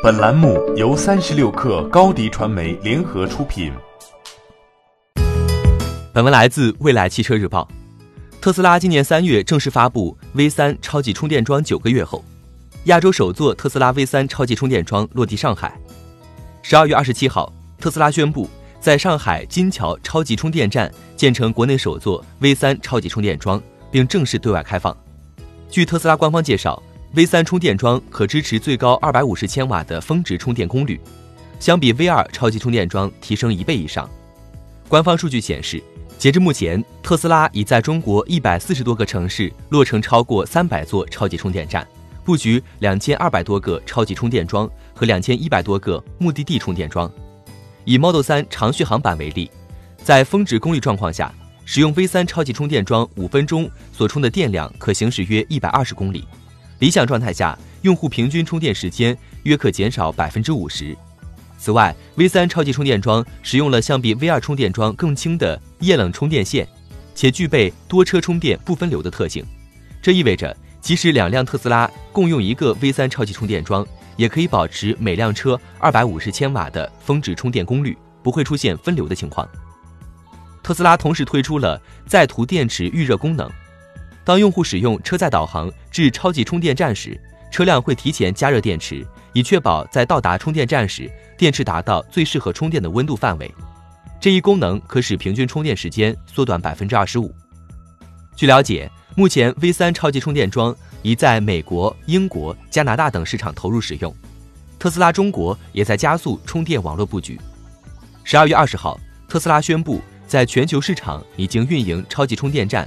本栏目由三十六克高低传媒联合出品。本文来自未来汽车日报。特斯拉今年三月正式发布 V 三超级充电桩，九个月后，亚洲首座特斯拉 V 三超级充电桩落地上海。十二月二十七号，特斯拉宣布在上海金桥超级充电站建成国内首座 V 三超级充电桩，并正式对外开放。据特斯拉官方介绍。V 三充电桩可支持最高二百五十千瓦的峰值充电功率，相比 V 二超级充电桩提升一倍以上。官方数据显示，截至目前，特斯拉已在中国一百四十多个城市落成超过三百座超级充电站，布局两千二百多个超级充电桩和两千一百多个目的地充电桩。以 Model 三长续航版为例，在峰值功率状况下，使用 V 三超级充电桩五分钟所充的电量可行驶约一百二十公里。理想状态下，用户平均充电时间约可减少百分之五十。此外，V 三超级充电桩使用了相比 V 二充电桩更轻的液冷充电线，且具备多车充电不分流的特性。这意味着，即使两辆特斯拉共用一个 V 三超级充电桩，也可以保持每辆车二百五十千瓦的峰值充电功率，不会出现分流的情况。特斯拉同时推出了在途电池预热功能。当用户使用车载导航至超级充电站时，车辆会提前加热电池，以确保在到达充电站时，电池达到最适合充电的温度范围。这一功能可使平均充电时间缩短百分之二十五。据了解，目前 V 三超级充电桩已在美国、英国、加拿大等市场投入使用，特斯拉中国也在加速充电网络布局。十二月二十号，特斯拉宣布在全球市场已经运营超级充电站。